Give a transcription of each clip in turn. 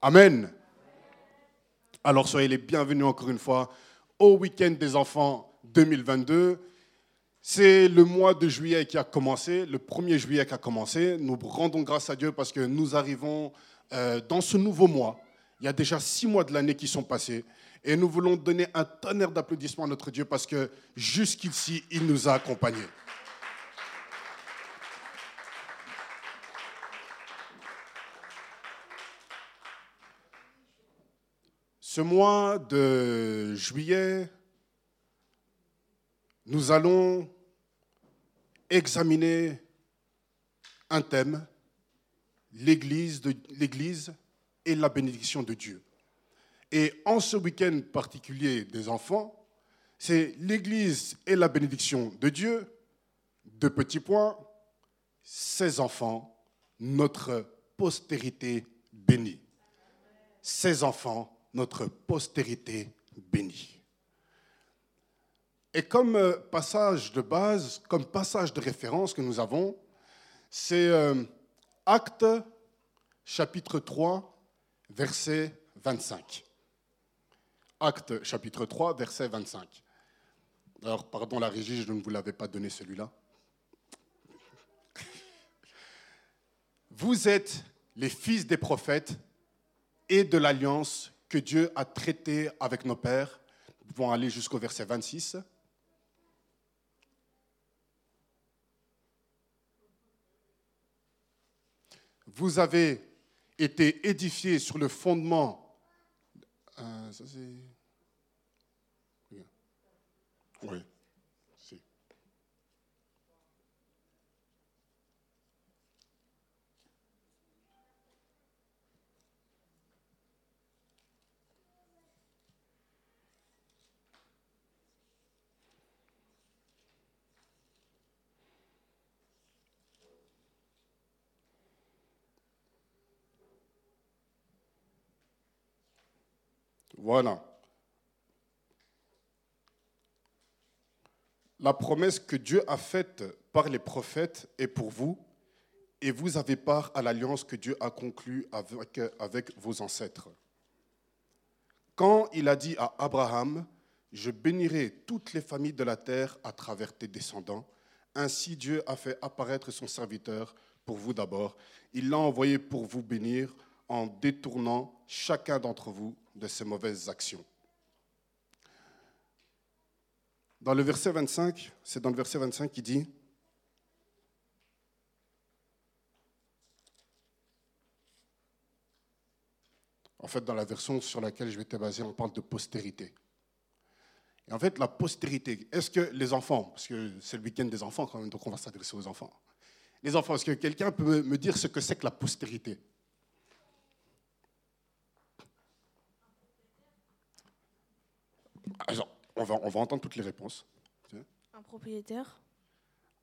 Amen. Alors soyez les bienvenus encore une fois au week-end des enfants 2022. C'est le mois de juillet qui a commencé, le 1er juillet qui a commencé. Nous rendons grâce à Dieu parce que nous arrivons euh, dans ce nouveau mois. Il y a déjà six mois de l'année qui sont passés. Et nous voulons donner un tonnerre d'applaudissements à notre Dieu parce que jusqu'ici, il nous a accompagnés. Ce mois de juillet, nous allons examiner un thème, l'Église, et la bénédiction de Dieu. Et en ce week-end particulier des enfants, c'est l'Église et la bénédiction de Dieu, deux petits points, ses enfants, notre postérité bénie. Ses enfants, notre postérité bénie. Et comme euh, passage de base, comme passage de référence que nous avons, c'est euh, Acte chapitre 3, verset 25. Acte chapitre 3, verset 25. Alors, pardon la régie, je ne vous l'avais pas donné celui-là. Vous êtes les fils des prophètes et de l'alliance que Dieu a traitée avec nos pères. Nous pouvons aller jusqu'au verset 26. Vous avez été édifiés sur le fondement euh, ça c'est. Oui. Voilà. La promesse que Dieu a faite par les prophètes est pour vous, et vous avez part à l'alliance que Dieu a conclue avec, avec vos ancêtres. Quand il a dit à Abraham, je bénirai toutes les familles de la terre à travers tes descendants, ainsi Dieu a fait apparaître son serviteur pour vous d'abord. Il l'a envoyé pour vous bénir en détournant chacun d'entre vous de ses mauvaises actions. Dans le verset 25, c'est dans le verset 25 qui dit En fait, dans la version sur laquelle je te baser, on parle de postérité. Et en fait, la postérité, est-ce que les enfants, parce que c'est le week-end des enfants quand même, donc on va s'adresser aux enfants. Les enfants, est-ce que quelqu'un peut me dire ce que c'est que la postérité? Alors, on va, on va entendre toutes les réponses. Un propriétaire?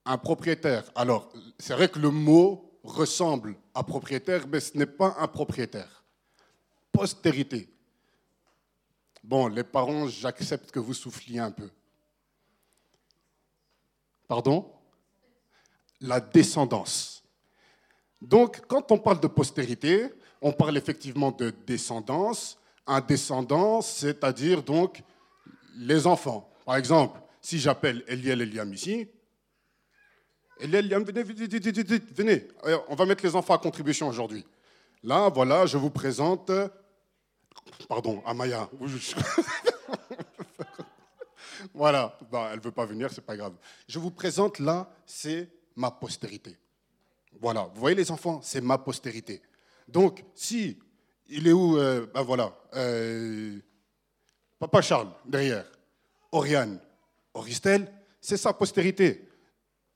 Un propriétaire. Alors, c'est vrai que le mot ressemble à propriétaire, mais ce n'est pas un propriétaire. Postérité. Bon, les parents, j'accepte que vous souffliez un peu. Pardon? La descendance. Donc, quand on parle de postérité, on parle effectivement de descendance. Un descendant, c'est-à-dire donc les enfants. Par exemple, si j'appelle Eliel Eliam ici, Eliel Eliam, venez, venez, venez, on va mettre les enfants à contribution aujourd'hui. Là, voilà, je vous présente, pardon, Amaya. voilà, bah, elle ne veut pas venir, c'est pas grave. Je vous présente là, c'est ma postérité. Voilà, vous voyez les enfants, c'est ma postérité. Donc, si il est où Ben voilà. Euh, Papa Charles, derrière. Oriane, Auristel, c'est sa postérité.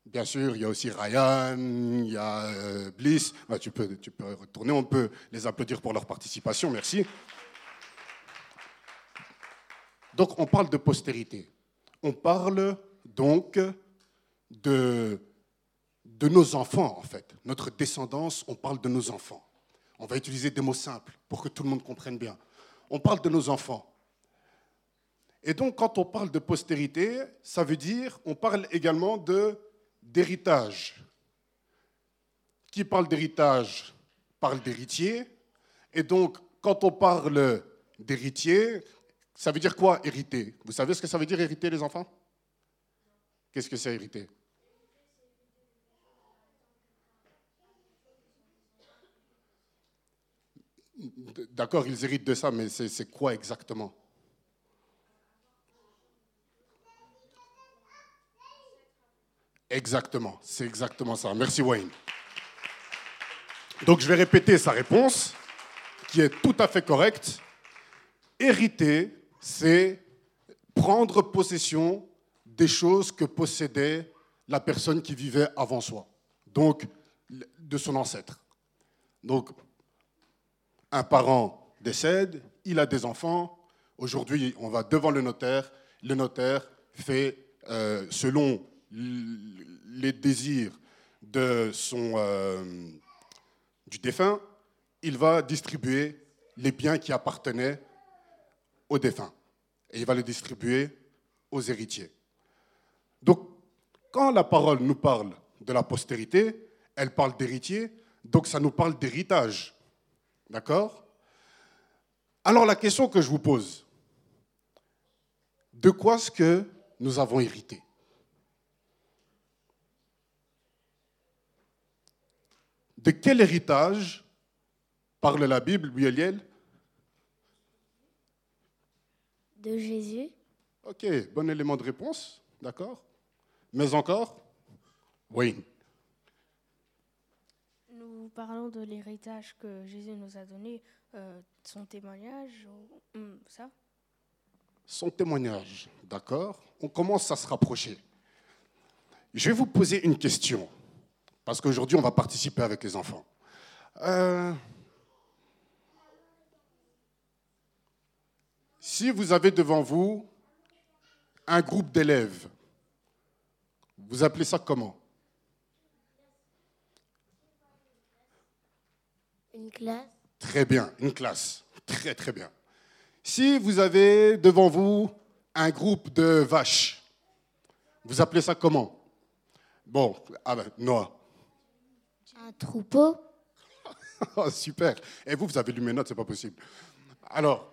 Bien sûr, il y a aussi Ryan, il y a euh, Bliss. Bah, tu, peux, tu peux retourner, on peut les applaudir pour leur participation, merci. Donc, on parle de postérité. On parle donc de, de nos enfants, en fait. Notre descendance, on parle de nos enfants. On va utiliser des mots simples pour que tout le monde comprenne bien. On parle de nos enfants. Et donc, quand on parle de postérité, ça veut dire, on parle également de, d'héritage. Qui parle d'héritage parle d'héritier. Et donc, quand on parle d'héritier, ça veut dire quoi hériter? Vous savez ce que ça veut dire hériter les enfants? Qu'est-ce que c'est hériter? D'accord, ils héritent de ça, mais c'est quoi exactement? Exactement, c'est exactement ça. Merci Wayne. Donc je vais répéter sa réponse, qui est tout à fait correcte. Hériter, c'est prendre possession des choses que possédait la personne qui vivait avant soi, donc de son ancêtre. Donc, un parent décède, il a des enfants, aujourd'hui on va devant le notaire, le notaire fait, euh, selon les désirs euh, du défunt, il va distribuer les biens qui appartenaient au défunt. Et il va les distribuer aux héritiers. Donc, quand la parole nous parle de la postérité, elle parle d'héritier, donc ça nous parle d'héritage. D'accord? Alors la question que je vous pose, de quoi est-ce que nous avons hérité? De quel héritage parle la Bible, Bieliel De Jésus. Ok, bon élément de réponse, d'accord Mais encore Oui. Nous parlons de l'héritage que Jésus nous a donné, euh, son témoignage, hum, ça Son témoignage, d'accord On commence à se rapprocher. Je vais vous poser une question. Parce qu'aujourd'hui, on va participer avec les enfants. Euh, si vous avez devant vous un groupe d'élèves, vous appelez ça comment? Une classe. Très bien, une classe. Très très bien. Si vous avez devant vous un groupe de vaches, vous appelez ça comment? Bon, ah ben, Noah. Troupeau. Oh, super. Et vous, vous avez lu mes notes, c'est pas possible. Alors,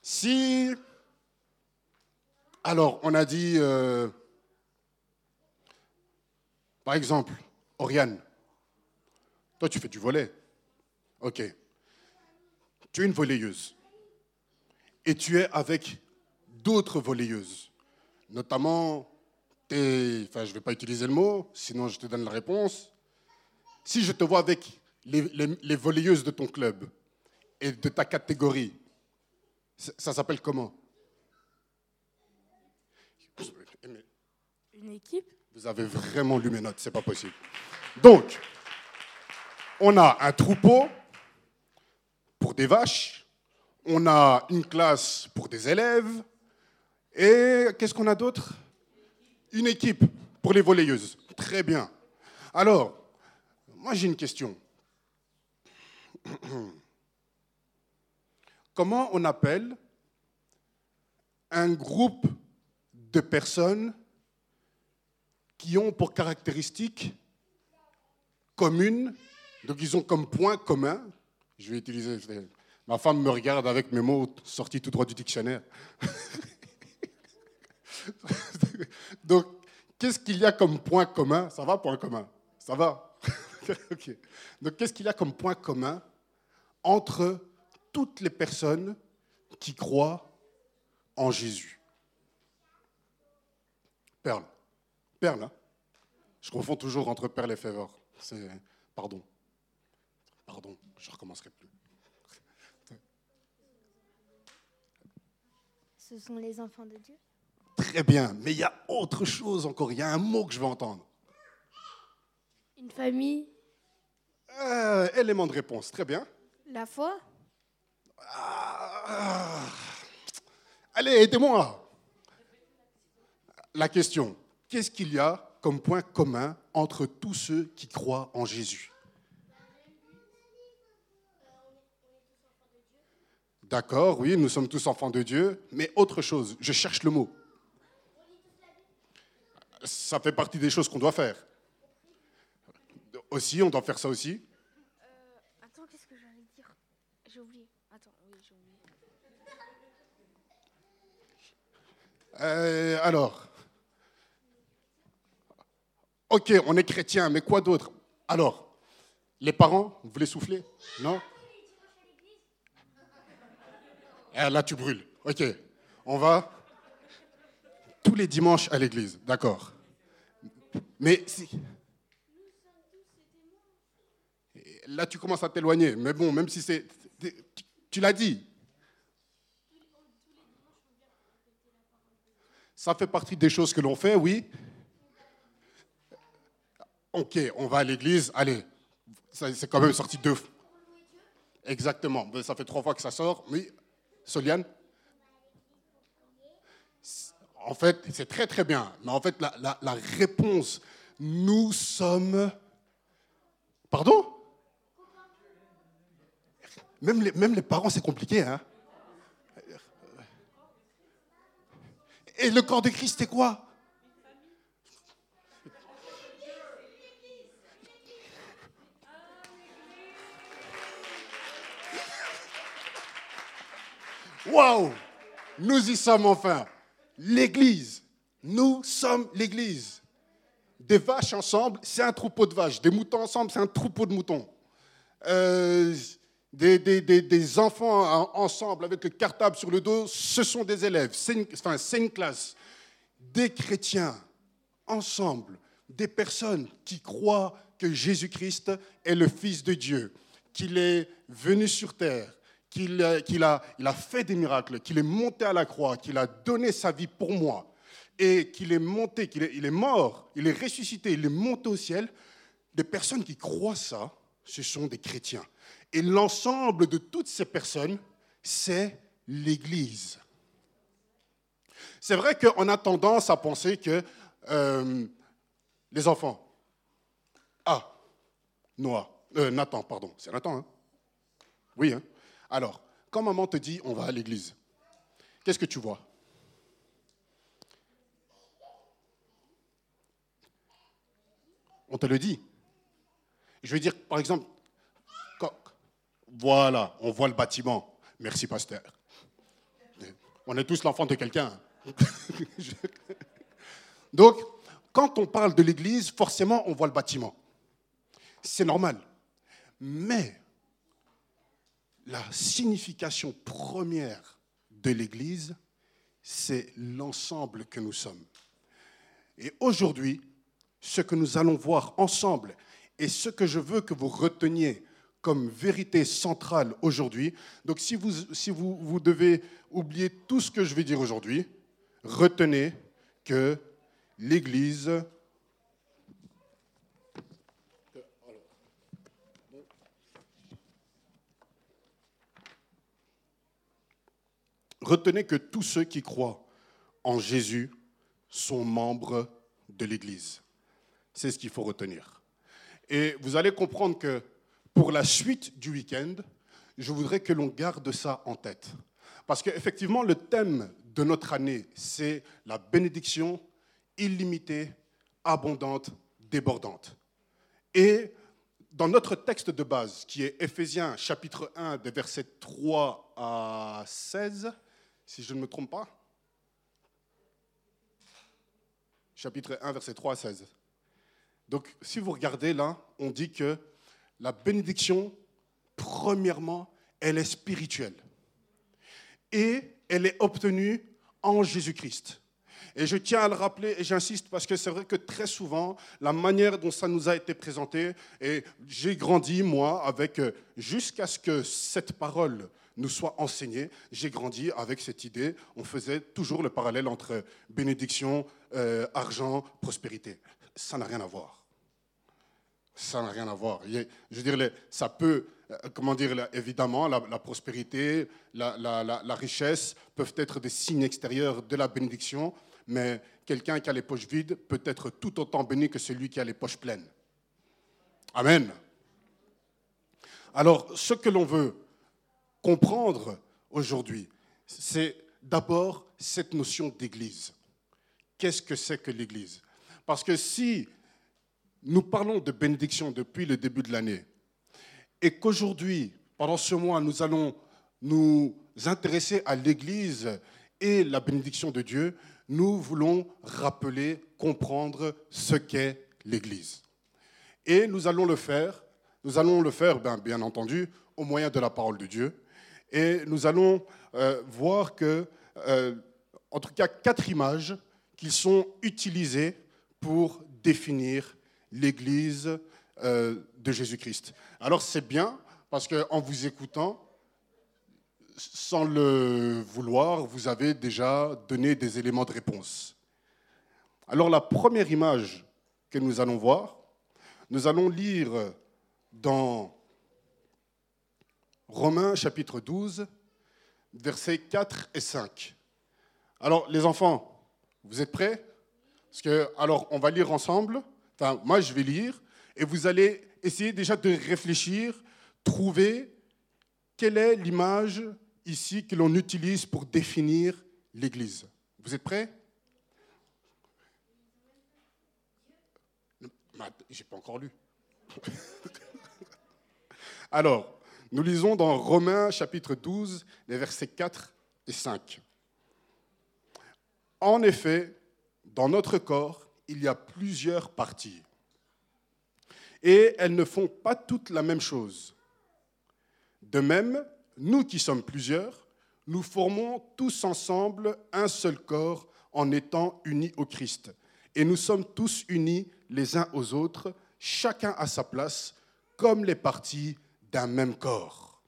si. Alors, on a dit. Euh, par exemple, Oriane, toi, tu fais du volet. Ok. Tu es une volleyeuse. Et tu es avec d'autres volleyeuses. Notamment, enfin, je ne vais pas utiliser le mot, sinon je te donne la réponse si je te vois avec les, volleyeuses de ton club et de ta catégorie, ça, s'appelle comment? Une équipe? Vous avez vraiment lu mes notes, c'est pas possible. Donc, on a un troupeau pour des vaches, on a une classe pour des élèves, et qu'est-ce qu'on a d'autre? Une équipe pour les volleyeuses. Très bien. Alors, moi, j'ai une question. Comment on appelle un groupe de personnes qui ont pour caractéristique commune, donc ils ont comme point commun, je vais utiliser, ma femme me regarde avec mes mots sortis tout droit du dictionnaire. donc, qu'est-ce qu'il y a comme point commun? Ça va, point commun? Ça va Donc, qu'est-ce qu'il y a comme point commun entre toutes les personnes qui croient en Jésus? Perle. Perle, hein Je confonds toujours entre perle et. C'est... Pardon. Pardon, je ne recommencerai plus. Ce sont les enfants de Dieu? Très bien, mais il y a autre chose encore, il y a un mot que je vais entendre. Une famille? Euh, élément de réponse, très bien. La foi? Ah, Allez, aidez-moi. La question, qu'est-ce qu'il y a comme point commun entre tous ceux qui croient en Jésus? D'accord, oui, nous sommes tous enfants de Dieu, mais autre chose, je cherche le mot. Ça fait partie des choses qu'on doit faire. Aussi, on doit faire ça aussi. Euh, attends, qu'est-ce que j'allais dire? J'ai oublié. Attends, oui, j'ai oublié. Euh, alors, ok, on est chrétien, mais quoi d'autre? Alors, les parents, vous voulez souffler? Non? Ah, Là, tu brûles. Ok, on va tous les dimanches à l'église, d'accord. Mais si... Là, tu commences à t'éloigner, mais bon, même si c'est... Tu l'as dit, Ça fait partie des choses que l'on fait, oui. Ok, on va à l'église, allez, c'est quand même sorti deux fois. Exactement, ça fait trois fois que ça sort. Oui, Soliane? En fait, c'est très très bien. Mais en fait, la, la réponse, nous sommes... Pardon? Même les, parents, c'est compliqué. Hein Et le corps de Christ, c'est quoi? Waouh Nous y sommes enfin. L'Église. Nous sommes l'Église. Des vaches ensemble, c'est un troupeau de vaches. Des moutons ensemble, c'est un troupeau de moutons. Euh, des, enfants ensemble avec le cartable sur le dos, ce sont des élèves, c'est une, enfin, une classe. Des chrétiens ensemble, des personnes qui croient que Jésus-Christ est le Fils de Dieu, qu'il est venu sur terre, qu'il a, il a fait des miracles, qu'il est monté à la croix, qu'il a donné sa vie pour moi, et qu'il est monté, qu'il est, est mort, il est ressuscité, il est monté au ciel. Des personnes qui croient ça, ce sont des chrétiens. Et l'ensemble de toutes ces personnes, c'est l'Église. C'est vrai qu'on a tendance à penser que euh, les enfants, ah, Noah, euh, Nathan, pardon, c'est Nathan, hein. Oui, hein. Alors, quand maman te dit on va à l'église, qu'est-ce que tu vois? On te le dit. Je veux dire, par exemple, voilà, on voit le bâtiment. Merci, pasteur. On est tous l'enfant de quelqu'un. Donc, quand on parle de l'Église, forcément, on voit le bâtiment. C'est normal. Mais la signification première de l'Église, c'est l'ensemble que nous sommes. Et aujourd'hui, ce que nous allons voir ensemble et ce que je veux que vous reteniez comme vérité centrale aujourd'hui. Donc si, vous, si vous, vous devez oublier tout ce que je vais dire aujourd'hui, retenez que l'Église Retenez que tous ceux qui croient en Jésus sont membres de l'Église. C'est ce qu'il faut retenir. Et vous allez comprendre que pour la suite du week-end, je voudrais que l'on garde ça en tête. Parce qu'effectivement, le thème de notre année, c'est la bénédiction illimitée, abondante, débordante. Et dans notre texte de base, qui est Éphésiens chapitre 1, des versets 3 à 16, si je ne me trompe pas, chapitre 1, verset 3 à 16. Donc, si vous regardez là, on dit que la bénédiction, premièrement, elle est spirituelle. Et elle est obtenue en Jésus-Christ. Et je tiens à le rappeler et j'insiste parce que c'est vrai que très souvent, la manière dont ça nous a été présenté, et j'ai grandi, moi, avec, euh, jusqu'à ce que cette parole nous soit enseignée, j'ai grandi avec cette idée, on faisait toujours le parallèle entre bénédiction, euh, argent, prospérité. Ça n'a rien à voir. Ça n'a rien à voir. Je veux dire, ça peut, euh, comment dire, évidemment, la, prospérité, la, la, richesse peuvent être des signes extérieurs de la bénédiction, mais quelqu'un qui a les poches vides peut être tout autant béni que celui qui a les poches pleines. Amen. Alors, ce que l'on veut comprendre aujourd'hui, c'est d'abord cette notion d'Église. Qu'est-ce que c'est que l'Église? Parce que si nous parlons de bénédiction depuis le début de l'année et qu'aujourd'hui, pendant ce mois, nous allons nous intéresser à l'Église et la bénédiction de Dieu, nous voulons rappeler, comprendre ce qu'est l'Église. Et nous allons le faire, nous allons le faire, ben, bien, entendu, au moyen de la parole de Dieu. Et nous allons euh, voir que, euh, en tout cas, quatre images qui sont utilisées pour définir l'Église euh, de Jésus-Christ. Alors c'est bien, parce qu'en vous écoutant, sans le vouloir, vous avez déjà donné des éléments de réponse. Alors la première image que nous allons voir, nous allons lire dans Romains chapitre 12, versets 4 et 5. Alors les enfants, vous êtes prêts? Parce que alors on va lire ensemble. Enfin, moi je vais lire et vous allez essayer déjà de réfléchir, trouver quelle est l'image ici que l'on utilise pour définir l'Église. Vous êtes prêts? J'ai pas encore lu. Alors, nous lisons dans Romains chapitre 12, les versets 4 et 5. En effet, dans notre corps, il y a plusieurs parties. Et elles ne font pas toutes la même chose. De même, nous qui sommes plusieurs, nous formons tous ensemble un seul corps en étant unis au Christ. Et nous sommes tous unis les uns aux autres, chacun à sa place, comme les parties d'un même corps.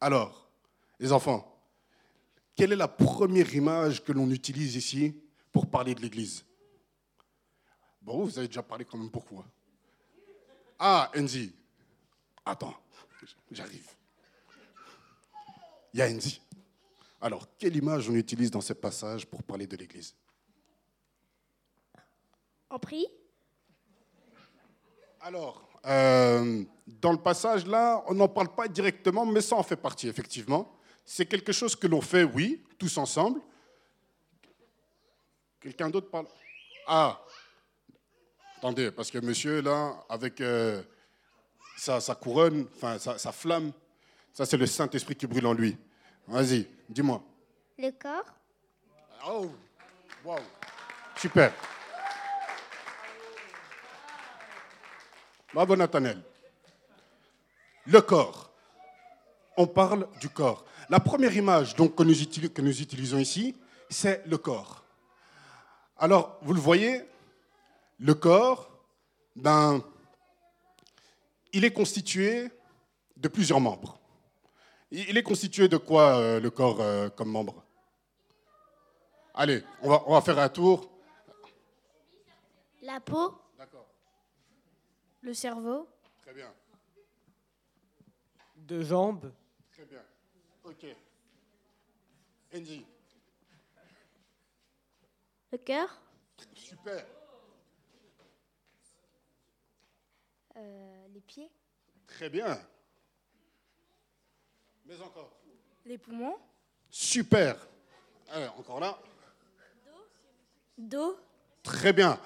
Alors, les enfants, quelle est la première image que l'on utilise ici pour parler de l'Église? Bon, vous avez déjà parlé quand même pourquoi? Ah, Enzi, attends, j'arrive. Il y a Enzi. Alors, quelle image on utilise dans ce passage pour parler de l'Église? On prie Alors, euh, dans le passage là, on n'en parle pas directement, mais ça en fait partie, effectivement. C'est quelque chose que l'on fait, oui, tous ensemble. Quelqu'un d'autre parle? Ah Attendez, parce que monsieur, là, avec euh, sa, couronne, enfin, sa flamme, ça, c'est le Saint-Esprit qui brûle en lui. Vas-y, dis-moi. Le corps? Oh, wow. Super. Bravo, Nathanaël. Le corps. On parle du corps. La première image donc, que nous utilisons ici, c'est le corps. Alors, vous le voyez, le corps, ben, il est constitué de plusieurs membres. Il est constitué de quoi euh, le corps euh, comme membre? Allez, on va, on va faire un tour. La peau. D'accord. Le cerveau. Très bien. Deux jambes. Très bien. Ok. Andy. Le cœur. Super. Euh, les pieds. Très bien. Mais encore. Les poumons. Super. encore là. Dos. Très bien.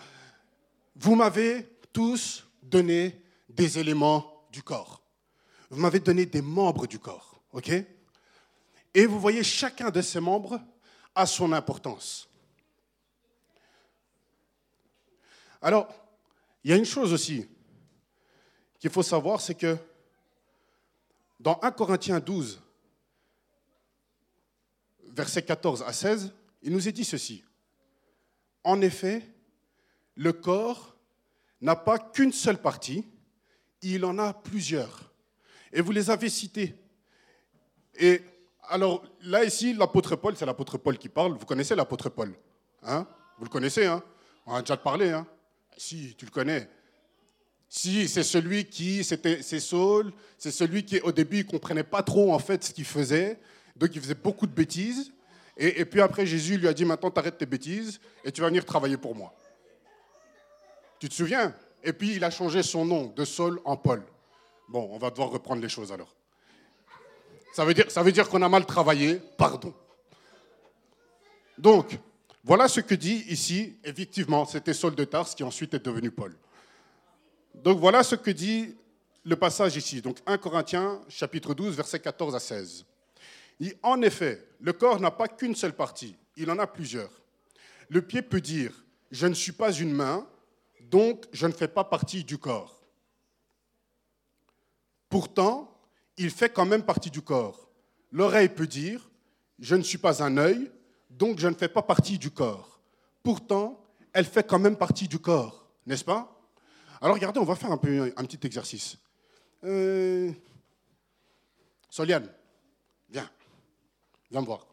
Vous m'avez tous donné des éléments du corps. Vous m'avez donné des membres du corps. OK? Et vous voyez, chacun de ces membres a son importance. Alors, il y a une chose aussi qu'il faut savoir, c'est que dans 1 Corinthiens 12, versets 14 à 16, il nous est dit ceci. En effet, le corps n'a pas qu'une seule partie, il en a plusieurs. Et vous les avez cités. Et alors là, ici, l'apôtre Paul, c'est l'apôtre Paul qui parle. Vous connaissez l'apôtre Paul hein? Vous le connaissez, hein? On a déjà parlé, hein? Si, tu le connais. Si, c'est celui qui, c'était, c'est Saul, c'est celui qui, au début, comprenait pas trop, en fait, ce qu'il faisait. Donc, il faisait beaucoup de bêtises. Et, puis après, Jésus lui a dit, maintenant, t'arrêtes tes bêtises et tu vas venir travailler pour moi. Tu te souviens? Et puis, il a changé son nom de Saul en Paul. Bon, on va devoir reprendre les choses alors. Ça veut dire, ça veut dire qu'on a mal travaillé, pardon. Donc, voilà ce que dit ici, effectivement, c'était Saul de Tarse qui ensuite est devenu Paul. Donc voilà ce que dit le passage ici, donc 1 Corinthiens chapitre 12 versets 14 à 16. En effet, le corps n'a pas qu'une seule partie, il en a plusieurs. Le pied peut dire, je ne suis pas une main, donc je ne fais pas partie du corps. Pourtant, il fait quand même partie du corps. L'oreille peut dire, je ne suis pas un œil, donc je ne fais pas partie du corps. Pourtant, elle fait quand même partie du corps, n'est-ce pas? Alors regardez, on va faire un, petit exercice. Euh... Soliane, viens, viens me voir.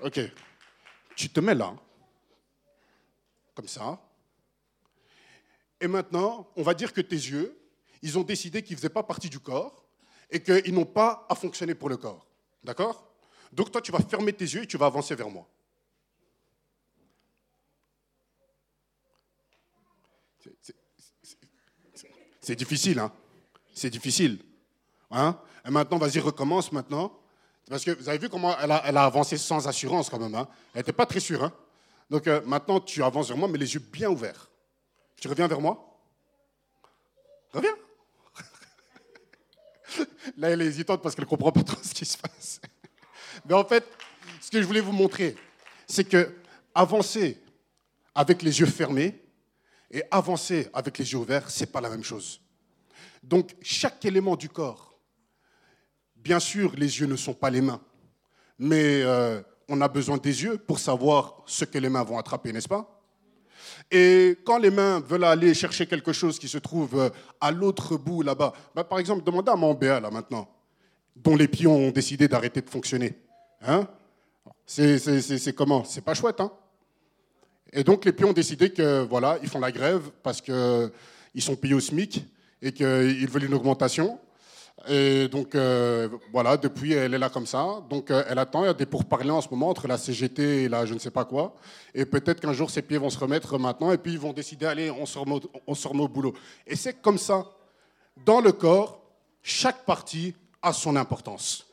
Ok, tu te mets là, comme ça. Et maintenant, on va dire que tes yeux, ils ont décidé qu'ils ne faisaient pas partie du corps et qu'ils n'ont pas à fonctionner pour le corps. D'accord? Donc toi, tu vas fermer tes yeux et tu vas avancer vers moi. C'est difficile, hein C'est difficile. Hein et maintenant, vas-y, recommence maintenant. Parce que vous avez vu comment elle a, avancé sans assurance quand même. Hein elle n'était pas très sûre. Hein Donc euh, maintenant, tu avances vers moi, mais les yeux bien ouverts. Tu reviens vers moi? Reviens. Là, elle est hésitante parce qu'elle ne comprend pas trop ce qui se passe. Mais en fait, ce que je voulais vous montrer, c'est que avancer avec les yeux fermés et avancer avec les yeux ouverts, ce n'est pas la même chose. Donc, chaque élément du corps, bien sûr, les yeux ne sont pas les mains, mais euh, on a besoin des yeux pour savoir ce que les mains vont attraper, n'est-ce pas? Et quand les mains veulent aller chercher quelque chose qui se trouve euh, à l'autre bout là-bas, bah, par exemple, demandez à mon BA là maintenant, dont les pions ont décidé d'arrêter de fonctionner. Hein? C'est comment? C'est pas chouette, hein? Et donc les pions ont décidé que voilà, ils font la grève parce qu'ils sont payés au SMIC et qu'ils veulent une augmentation. Et donc, euh, voilà, depuis, elle est là comme ça. Donc, euh, elle attend. Il y a des pourparlers en ce moment entre la CGT et la je ne sais pas quoi. Et peut-être qu'un jour, ses pieds vont se remettre maintenant. Et puis, ils vont décider, allez, on se remet, on se remet au boulot. Et c'est comme ça. Dans le corps, chaque partie a son importance.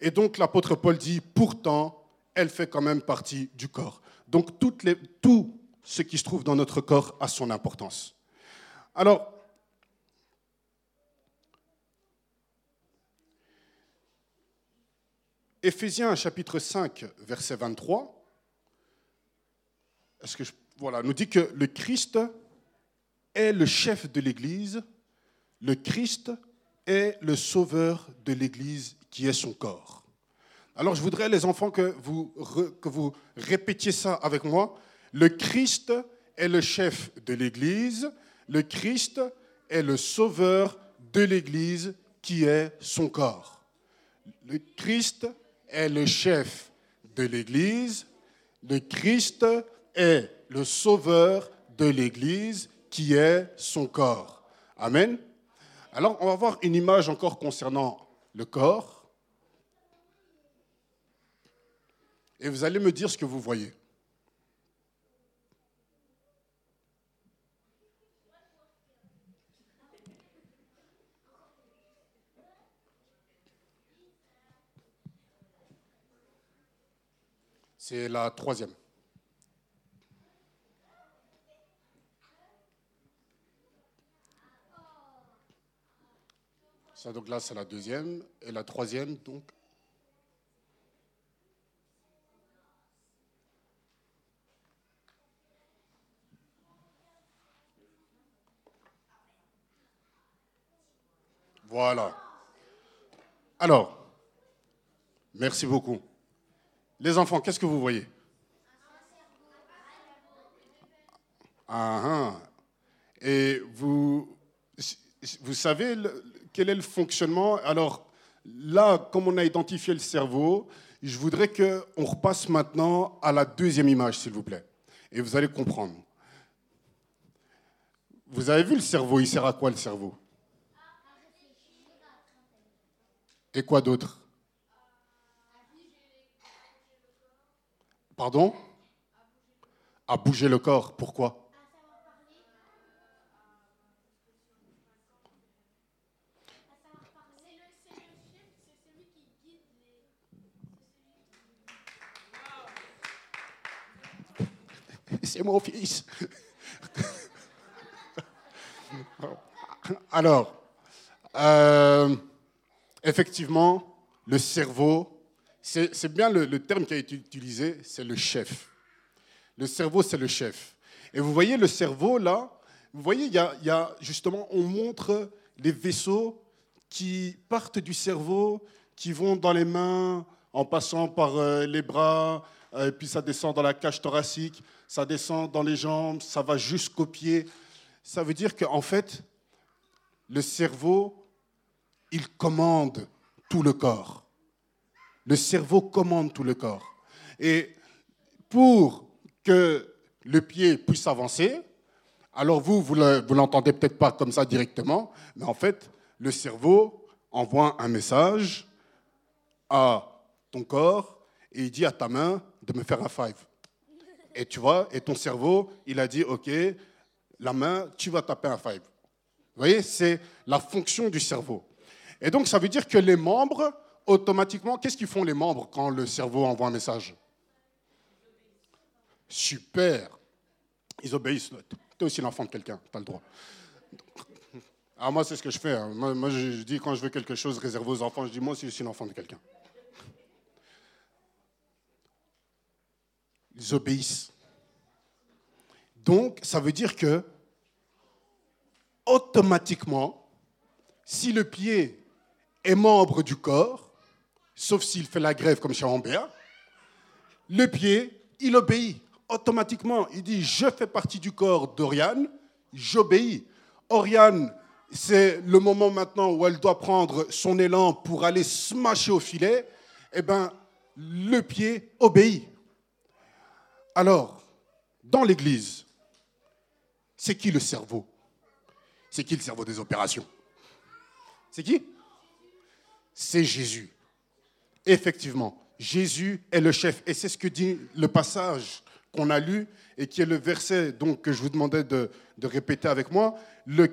Et donc, l'apôtre Paul dit, pourtant, elle fait quand même partie du corps. Donc, tout ce qui se trouve dans notre corps a son importance. Alors, Éphésiens chapitre 5, verset 23, est-ce que voilà, nous dit que le Christ est le chef de l'Église, le Christ est le sauveur de l'Église qui est son corps. Alors je voudrais, les enfants, que vous, que vous répétiez ça avec moi. Le Christ est le chef de l'Église, le Christ est le sauveur de l'Église qui est son corps. Le Christ est le chef de l'Église, le Christ est le sauveur de l'Église qui est son corps. Amen. Alors, on va voir une image encore concernant le corps. Et vous allez me dire ce que vous voyez. C'est la troisième. Ça, donc là, c'est la deuxième. Et la troisième, donc. Voilà. Alors, merci beaucoup. Les enfants, qu'est-ce que vous voyez? Ah, ah, Et vous, vous savez quel est le fonctionnement? Alors là, comme on a identifié le cerveau, je voudrais qu'on repasse maintenant à la deuxième image, s'il vous plaît. Et vous allez comprendre. Vous avez vu le cerveau, il sert à quoi le cerveau? Et quoi d'autre? Pardon? À bouger le corps. Pourquoi? C'est mon fils. Alors, Euh, effectivement, le cerveau, c'est bien le, terme qui a été utilisé, c'est le chef. Le cerveau, c'est le chef. Et vous voyez le cerveau là, vous voyez, il y a, il y a justement, on montre les vaisseaux qui partent du cerveau, qui vont dans les mains, en passant par euh, les bras, euh, et puis ça descend dans la cage thoracique, ça descend dans les jambes, ça va jusqu'aux pieds. Ça veut dire qu'en fait, le cerveau, il commande tout le corps. Le cerveau commande tout le corps. Et pour que le pied puisse avancer, alors vous, vous ne l'entendez peut-être pas comme ça directement, mais en fait, le cerveau envoie un message à ton corps et il dit à ta main de me faire un five. Et tu vois, et ton cerveau, il a dit, OK, la main, tu vas taper un five. Vous voyez, c'est la fonction du cerveau. Et donc, ça veut dire que les membres, automatiquement, qu'est-ce qu'ils font les membres quand le cerveau envoie un message? Super. Ils obéissent. Tu es aussi l'enfant de quelqu'un, tu as le droit. Ah, moi, c'est ce que je fais. Hein. Moi, je, dis quand je veux quelque chose réservé aux enfants, je dis moi aussi, je suis l'enfant de quelqu'un. Ils obéissent. Donc, ça veut dire que, automatiquement, si le pied est membre du corps, sauf s'il fait la grève comme chez le pied, il obéit automatiquement. Il dit, je fais partie du corps d'Oriane, j'obéis. Oriane, c'est le moment maintenant où elle doit prendre son élan pour aller smasher au filet. Eh bien, le pied obéit. Alors, dans l'Église, c'est qui le cerveau? C'est qui le cerveau des opérations? C'est qui? C'est Jésus. Effectivement, Jésus est le chef. Et c'est ce que dit le passage qu'on a lu et qui est le verset que je vous demandais de, répéter avec moi. Le,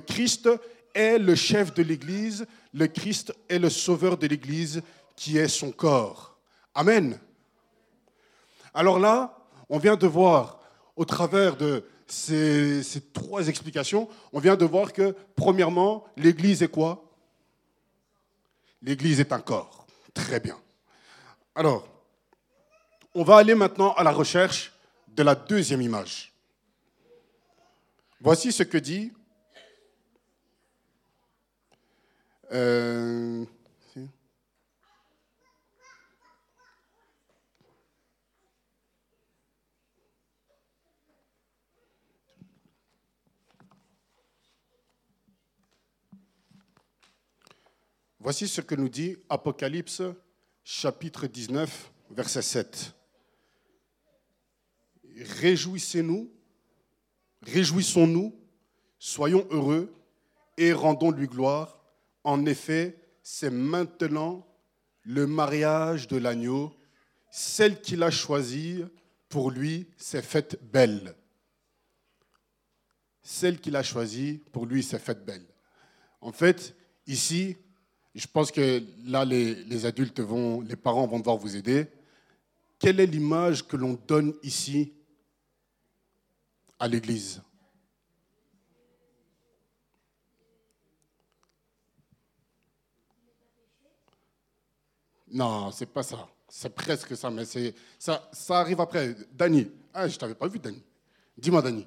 Christ est le chef de l'Église, le Christ est le sauveur de l'Église qui est son corps. Amen. Alors là, on vient de voir au travers de ces trois explications, on vient de voir que premièrement, l'Église est quoi? L'Église est un corps. Très bien. Alors, on va aller maintenant à la recherche de la deuxième image. Voici ce que dit euh, Voici ce que nous dit Apocalypse chapitre 19, verset 7 réjouissez-nous, réjouissons-nous, soyons heureux et rendons-lui gloire. En effet, c'est maintenant le mariage de l'agneau. Celle qu'il a choisie, pour lui, s'est faite belle. Celle qu'il a choisie, pour lui, s'est faite belle. En fait, ici, je pense que là, les, adultes vont, les parents vont devoir vous aider. Quelle est l'image que l'on donne ici à l'Église? Non, c'est pas ça. C'est presque ça, mais c'est ça, ça arrive après. Dani, ah, je t'avais pas vu, Dani. Dis-moi, Dani.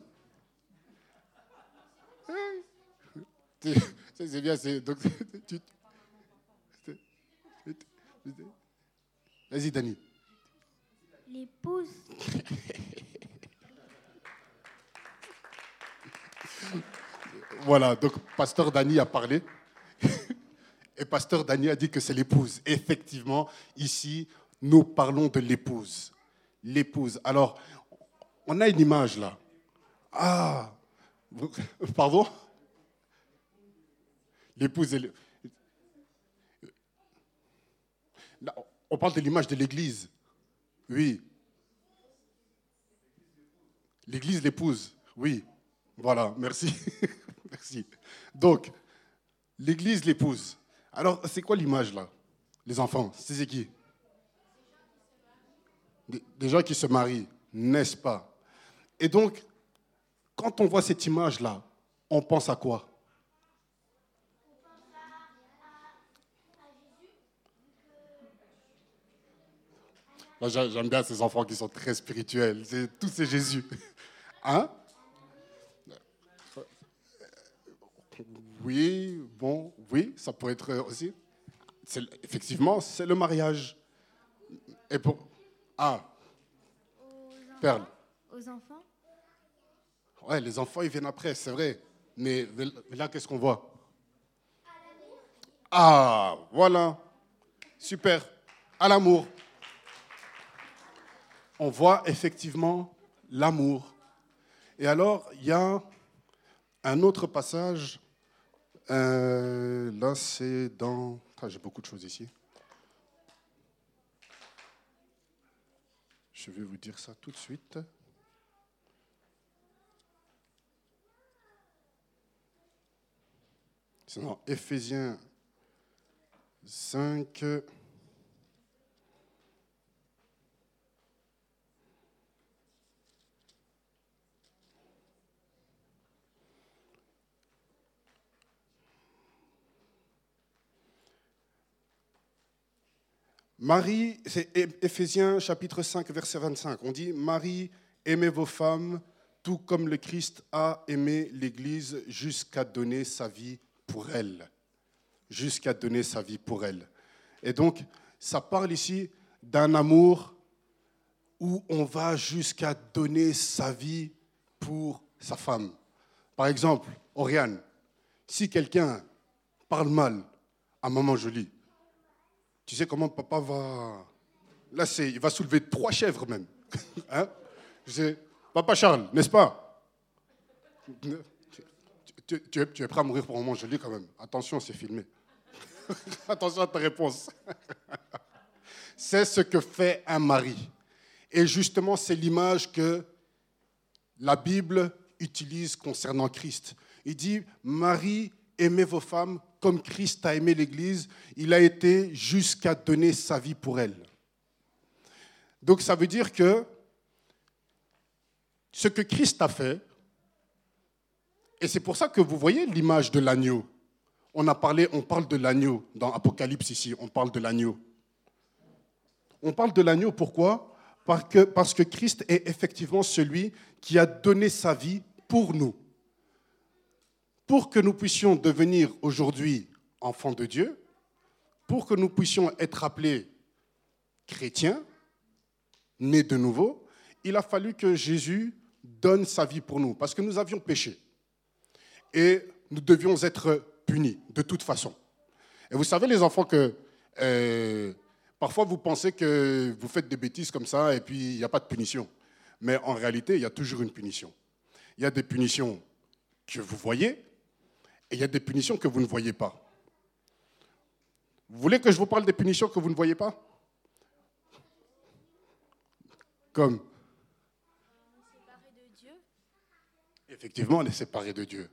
C'est bien, c'est. Vas-y, Dani. L'épouse. Voilà, donc pasteur Dany a parlé. Et pasteur Dany a dit que c'est l'épouse. Effectivement, ici, nous parlons de l'épouse. L'épouse. Alors, on a une image là. Ah, pardon? L'épouse et On parle de l'image de l'Église. Oui. L'Église, l'épouse. Oui. Voilà, merci. merci. Donc, l'Église l'épouse. Alors, c'est quoi l'image là Les enfants, c'est qui? Des, gens qui se marient, n'est-ce pas? Et donc, quand on voit cette image là, on pense à quoi? Moi, j'aime bien ces enfants qui sont très spirituels. Tout, c'est Jésus. Hein? Oui, bon, oui, ça pourrait être aussi. Effectivement, c'est le mariage. Et pour. Ah, Perle. Aux enfants? Ouais, les enfants, ils viennent après, c'est vrai. Mais là, qu'est-ce qu'on voit? Ah, voilà. Super. À l'amour. On voit effectivement l'amour. Et alors, il y a un autre passage. Euh, là, c'est dans. Ah, j'ai beaucoup de choses ici. Je vais vous dire ça tout de suite. C'est dans Éphésiens 5. Marie, c'est Éphésiens chapitre 5, verset 25. On dit, Marie, aimez vos femmes, tout comme le Christ a aimé l'Église jusqu'à donner sa vie pour elle. Jusqu'à donner sa vie pour elle. Et donc, ça parle ici d'un amour où on va jusqu'à donner sa vie pour sa femme. Par exemple, Oriane, si quelqu'un parle mal à maman jolie, tu sais comment papa va. Là, c'est, il va soulever trois chèvres même. hein? Je papa Charles, n'est-ce pas? Tu, es, prêt à mourir pour un moment joli quand même. Attention, c'est filmé. Attention à ta réponse. c'est ce que fait un mari. Et justement, c'est l'image que la Bible utilise concernant Christ. Il dit, Marie, aimez vos femmes comme Christ a aimé l'Église, il a été jusqu'à donner sa vie pour elle. Donc ça veut dire que ce que Christ a fait, et c'est pour ça que vous voyez l'image de l'agneau. On a parlé, on parle de l'agneau dans Apocalypse ici, on parle de l'agneau. On parle de l'agneau pourquoi? Parce que, parce que Christ est effectivement celui qui a donné sa vie pour nous pour que nous puissions devenir aujourd'hui enfants de Dieu, pour que nous puissions être appelés chrétiens, nés de nouveau, il a fallu que Jésus donne sa vie pour nous, parce que nous avions péché. Et nous devions être punis, de toute façon. Et vous savez, les enfants, que euh, parfois vous pensez que vous faites des bêtises comme ça et puis il n'y a pas de punition. Mais en réalité, il y a toujours une punition. Il y a des punitions que vous voyez et il y a des punitions que vous ne voyez pas. Vous voulez que je vous parle des punitions que vous ne voyez pas? Comme? De Dieu. Effectivement, on est séparé de Dieu.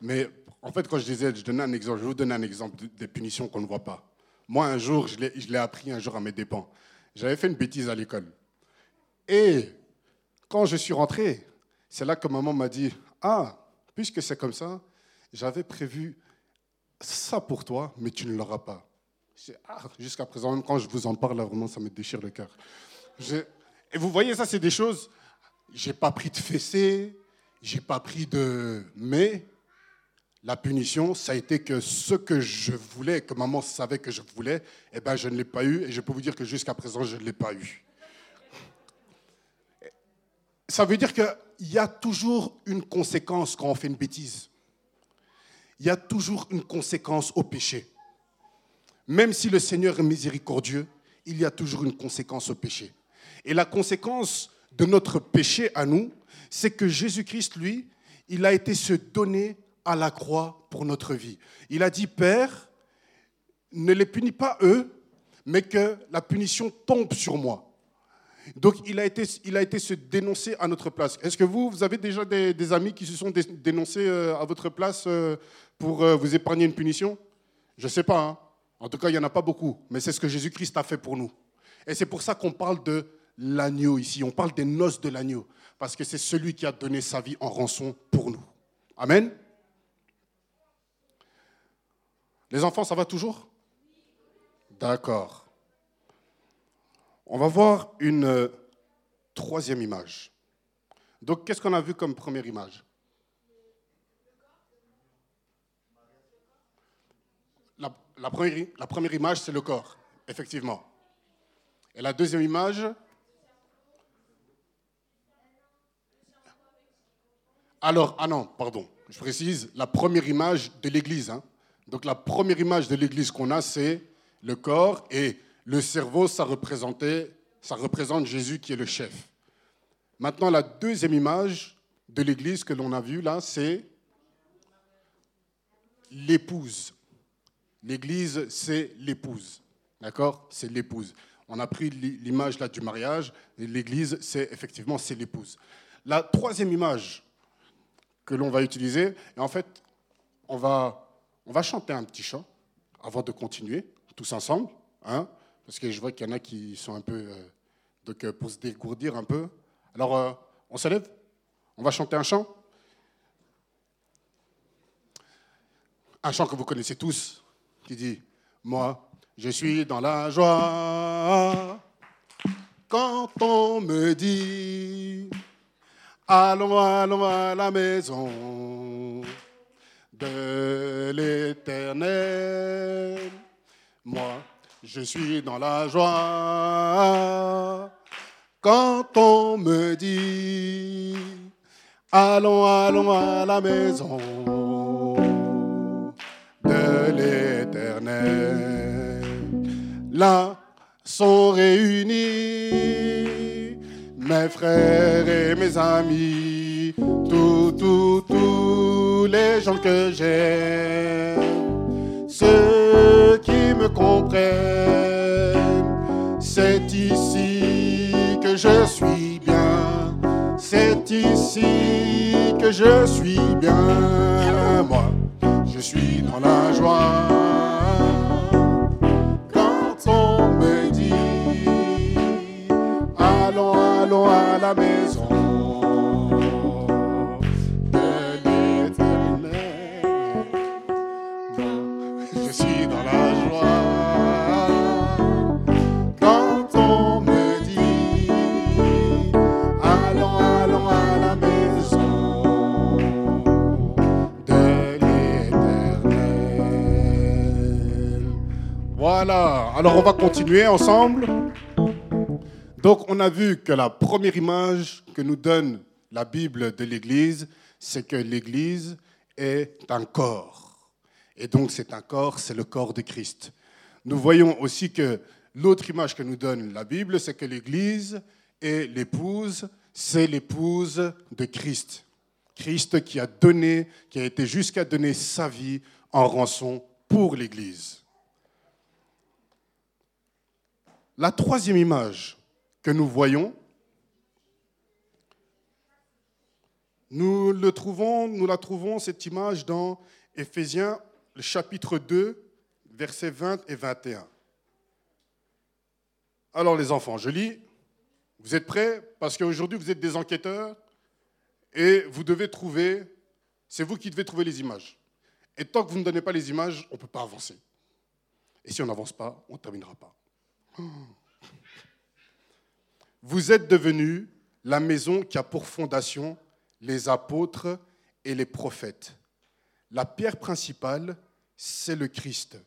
Mais en fait, quand je disais, je donnais un exemple, je vous donner un exemple des punitions qu'on ne voit pas. Moi, un jour, je l'ai appris un jour à mes dépens. J'avais fait une bêtise à l'école. Et quand je suis rentré, c'est là que maman m'a dit, ah, puisque c'est comme ça, j'avais prévu ça pour toi, mais tu ne l'auras pas. Ah, jusqu'à présent, même quand je vous en parle, vraiment, ça me déchire le cœur. Et vous voyez, ça, c'est des choses. J'ai pas pris de fessée, j'ai pas pris de. Mais la punition, ça a été que ce que je voulais, que maman savait que je voulais, eh ben, je ne l'ai pas eu. Et je peux vous dire que jusqu'à présent, je ne l'ai pas eu. Ça veut dire qu'il y a toujours une conséquence quand on fait une bêtise il y a toujours une conséquence au péché. Même si le Seigneur est miséricordieux, il y a toujours une conséquence au péché. Et la conséquence de notre péché à nous, c'est que Jésus-Christ, lui, il a été se donner à la croix pour notre vie. Il a dit, Père, ne les punis pas eux, mais que la punition tombe sur moi. Donc il a été, il se dénoncer à notre place. Est-ce que vous, vous avez déjà des, amis qui se sont dénoncés euh, à votre place euh, pour euh, vous épargner une punition? Je ne sais pas. Hein. En tout cas, il n'y en a pas beaucoup. Mais c'est ce que Jésus-Christ a fait pour nous. Et c'est pour ça qu'on parle de l'agneau ici. On parle des noces de l'agneau. Parce que c'est celui qui a donné sa vie en rançon pour nous. Amen. Les enfants, ça va toujours? D'accord. On va voir une euh, troisième image. Donc, qu'est-ce qu'on a vu comme première image? La, première, image, c'est le corps, effectivement. Et la deuxième image Alors, ah non, pardon, je précise, la première image de l'Église. Hein. Donc la première image de l'Église qu'on a, c'est le corps et le cerveau, ça, représentait, ça représente Jésus qui est le chef. Maintenant, la deuxième image de l'Église que l'on a vue là, c'est l'épouse. L'Église, c'est l'épouse. D'accord? C'est l'épouse. On a pris l'image là du mariage. L'Église, c'est effectivement c'est l'épouse. La troisième image que l'on va utiliser, et en fait, on va, on va chanter un petit chant avant de continuer, tous ensemble, hein, parce que je vois qu'il y en a qui sont un peu, euh, donc euh, pour se dégourdir un peu. Alors, euh, on se lève, on va chanter un chant. Un chant que vous connaissez tous, qui dit Moi, je suis dans la joie quand on me dit Allons, allons à la maison de l'Éternel. Moi, je suis dans la joie quand on me dit Allons, allons à la maison de l'Éternel. Là sont réunis mes frères et mes amis, tous, tous, tous les gens que j'aime, ceux qui me comprennent, c'est ici que je suis bien, c'est ici que je suis bien, moi, je suis dans la joie. allons à la maison Voilà, alors on va continuer ensemble. Donc on a vu que la première image que nous donne la Bible de l'Église, c'est que l'Église est un corps. Et donc c'est un corps, c'est le corps de Christ. Nous voyons aussi que l'autre image que nous donne la Bible, c'est que l'Église est l'épouse, c'est l'épouse de Christ. Christ qui a donné, qui a été jusqu'à donner sa vie en rançon pour l'Église. La troisième image que nous voyons, nous, le trouvons, nous la trouvons, cette image, dans Éphésiens, le chapitre 2, versets 20 et 21. Alors les enfants, je lis. Vous êtes prêts? Parce qu'aujourd'hui, vous êtes des enquêteurs et vous devez trouver, c'est vous qui devez trouver les images. Et tant que vous ne donnez pas les images, on ne peut pas avancer. Et si on n'avance pas, on ne terminera pas. Vous êtes devenus la maison qui a pour fondation les apôtres et les prophètes. La pierre principale, c'est le Christ.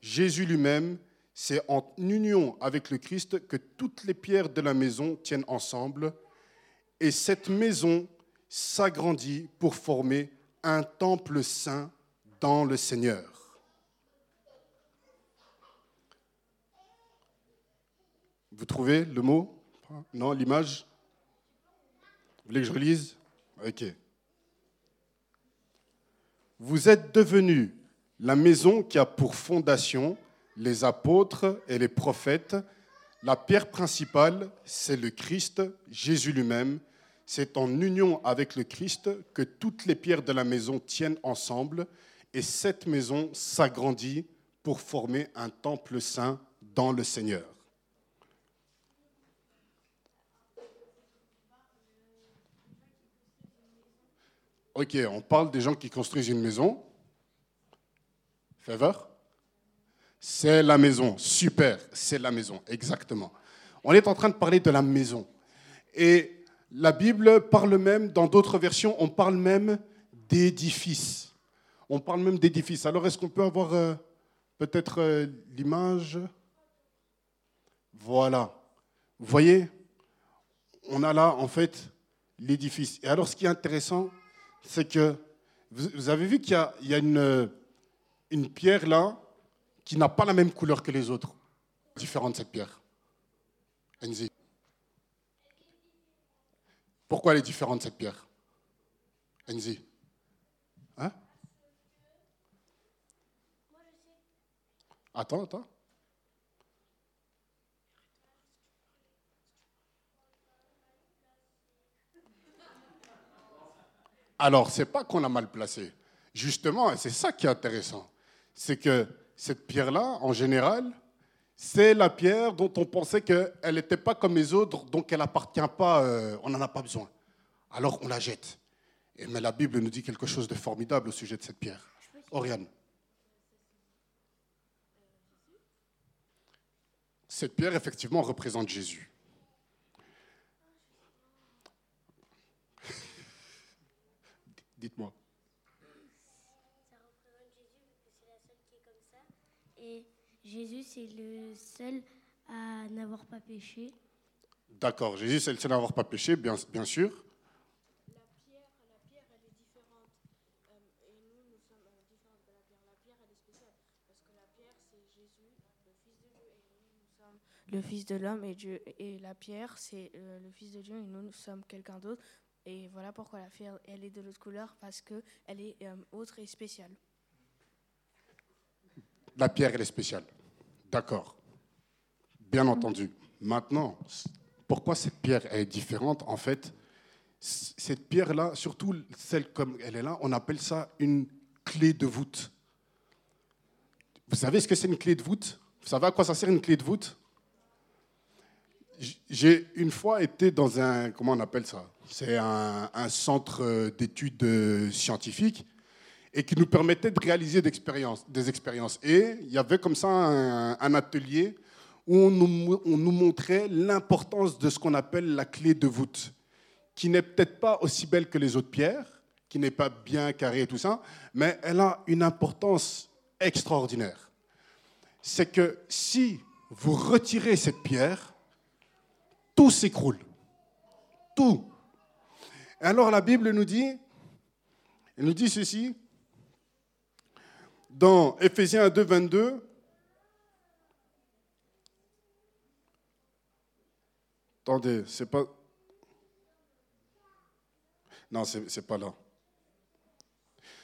Jésus lui-même, c'est en union avec le Christ que toutes les pierres de la maison tiennent ensemble. Et cette maison s'agrandit pour former un temple saint dans le Seigneur. Vous trouvez le mot? Non, l'image? Vous voulez que je relise? Ok. Vous êtes devenus la maison qui a pour fondation les apôtres et les prophètes. La pierre principale, c'est le Christ, Jésus lui-même. C'est en union avec le Christ que toutes les pierres de la maison tiennent ensemble et cette maison s'agrandit pour former un temple saint dans le Seigneur. On parle des gens qui construisent une maison. Favor? C'est la maison. Super, c'est la maison, exactement. On est en train de parler de la maison. Et la Bible parle même, dans d'autres versions, on parle même d'édifice. On parle même d'édifice. Alors, est-ce qu'on peut avoir euh, peut-être euh, l'image? Voilà. Vous voyez On a là, en fait, l'édifice. Et alors, ce qui est intéressant, c'est que vous, avez vu qu'il y a, une, pierre là qui n'a pas la même couleur que les autres. Différente cette pierre. Enzi. Pourquoi elle est différente cette pierre? Enzi. Hein? Attends, attends. Alors, c'est pas qu'on a mal placé. Justement, c'est ça qui est intéressant. C'est que cette pierre-là, en général, c'est la pierre dont on pensait qu'elle n'était pas comme les autres, donc elle n'appartient pas, euh, on n'en a pas besoin. Alors on la jette. Et, mais la Bible nous dit quelque chose de formidable au sujet de cette pierre. Oriane. Cette pierre, effectivement, représente Jésus. Dites-moi. Ça représente Jésus parce que c'est la seule qui est comme ça. Et Jésus, c'est le seul à n'avoir pas péché. D'accord, Jésus, c'est le seul à n'avoir pas péché, bien, bien sûr. La pierre, la pierre, elle est différente. Euh, et nous, nous sommes euh, différents de la pierre. La pierre, elle est spéciale. Parce que la pierre, c'est Jésus, le Fils de Dieu. Et nous, nous sommes le Fils de l'homme. Et, Dieu, et la pierre, c'est euh, le Fils de Dieu. Et nous, nous sommes quelqu'un d'autre. Et voilà pourquoi la pierre, elle est de l'autre couleur. Parce qu'elle est euh, autre et spéciale. La pierre, elle est spéciale. D'accord. Bien entendu. Maintenant, pourquoi cette pierre est différente En fait, cette pierre-là, surtout celle comme elle est là, on appelle ça une clé de voûte. Vous savez ce que c'est une clé de voûte? Vous savez à quoi ça sert une clé de voûte? J'ai une fois été dans un, comment on appelle ça? C'est un, centre d'études scientifiques et qui nous permettait de réaliser des expériences. Et il y avait comme ça un, atelier où on nous montrait l'importance de ce qu'on appelle la clé de voûte, qui n'est peut-être pas aussi belle que les autres pierres, qui n'est pas bien carrée et tout ça, mais elle a une importance extraordinaire. C'est que si vous retirez cette pierre, tout s'écroule. Tout. Et alors la Bible nous dit, elle nous dit ceci, dans Ephésiens 2, 22, Attendez, c'est pas. Non, c'est pas là.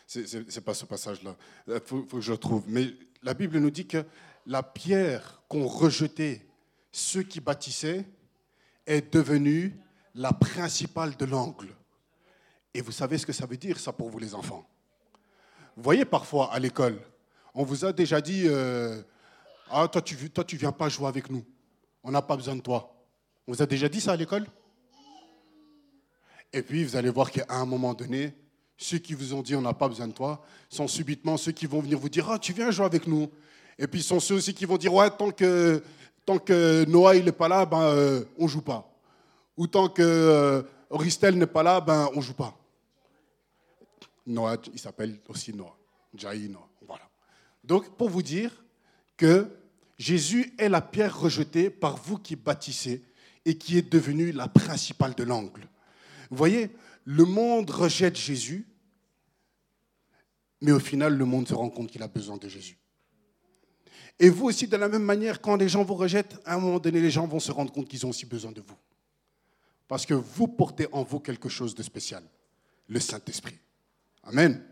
C'est pas ce passage-là. Il faut, faut, que je retrouve. Mais la Bible nous dit que la pierre qu'ont rejetée ceux qui bâtissaient est devenue la principale de l'angle. Et vous savez ce que ça veut dire, ça, pour vous, les enfants? Vous voyez, parfois, à l'école, on vous a déjà dit euh, Ah, toi, tu toi, tu viens pas jouer avec nous. On n'a pas besoin de toi. On vous a déjà dit ça à l'école? Et puis, vous allez voir qu'à un moment donné, ceux qui vous ont dit on n'a pas besoin de toi sont subitement ceux qui vont venir vous dire Ah, tu viens jouer avec nous. Et puis, sont ceux aussi qui vont dire Ouais, tant que, tant que Noah n'est pas là, ben, euh, on ne joue pas. Ou tant que euh, Ristel n'est pas là, ben, on ne joue pas. Noah, il s'appelle aussi Noah. Jaï Noah. Voilà. Donc, pour vous dire que Jésus est la pierre rejetée par vous qui bâtissez et qui est devenue la principale de l'angle. Vous voyez, le monde rejette Jésus, mais au final, le monde se rend compte qu'il a besoin de Jésus. Et vous aussi, de la même manière, quand les gens vous rejettent, à un moment donné, les gens vont se rendre compte qu'ils ont aussi besoin de vous. Parce que vous portez en vous quelque chose de spécial, le Saint-Esprit. Amen.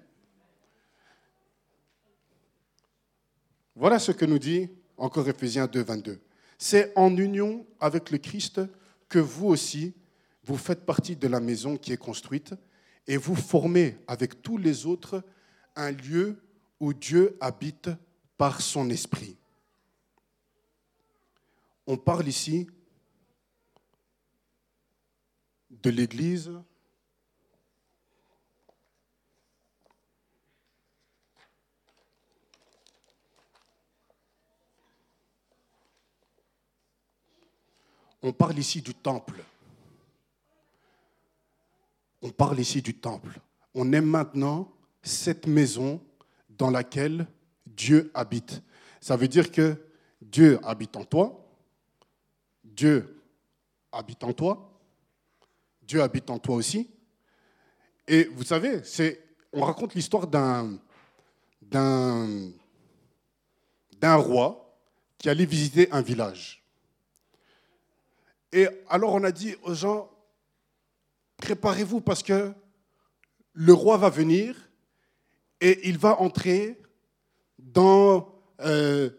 Voilà ce que nous dit encore Ephésiens 2, 22. C'est en union avec le Christ que vous aussi, vous faites partie de la maison qui est construite et vous formez avec tous les autres un lieu où Dieu habite par son esprit. On parle ici de l'Église on parle ici du temple. On parle ici du temple. On est maintenant cette maison dans laquelle Dieu habite. Ça veut dire que Dieu habite en toi, Dieu habite en toi, Dieu habite en toi aussi. Et vous savez, on raconte l'histoire d'un, d'un roi qui allait visiter un village. Et alors on a dit aux gens, préparez-vous parce que le roi va venir et il va entrer dans, euh,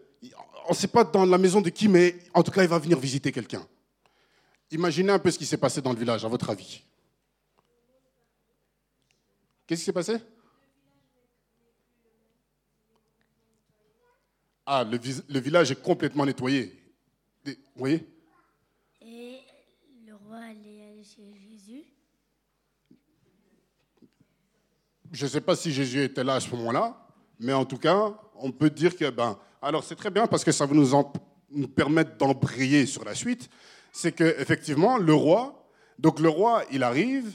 on ne sait pas dans la maison de qui, mais en tout cas, il va venir visiter quelqu'un. Imaginez un peu ce qui s'est passé dans le village, à votre avis. Qu'est-ce qui s'est passé? Ah, le, le, village est complètement nettoyé. Vous voyez? Et le roi allait aller chez Jésus? Je ne sais pas si Jésus était là à ce moment-là, mais en tout cas, on peut dire que, ben, alors c'est très bien parce que ça va nous, nous permettre d'embrayer sur la suite. C'est qu'effectivement, le roi, donc le roi, il arrive,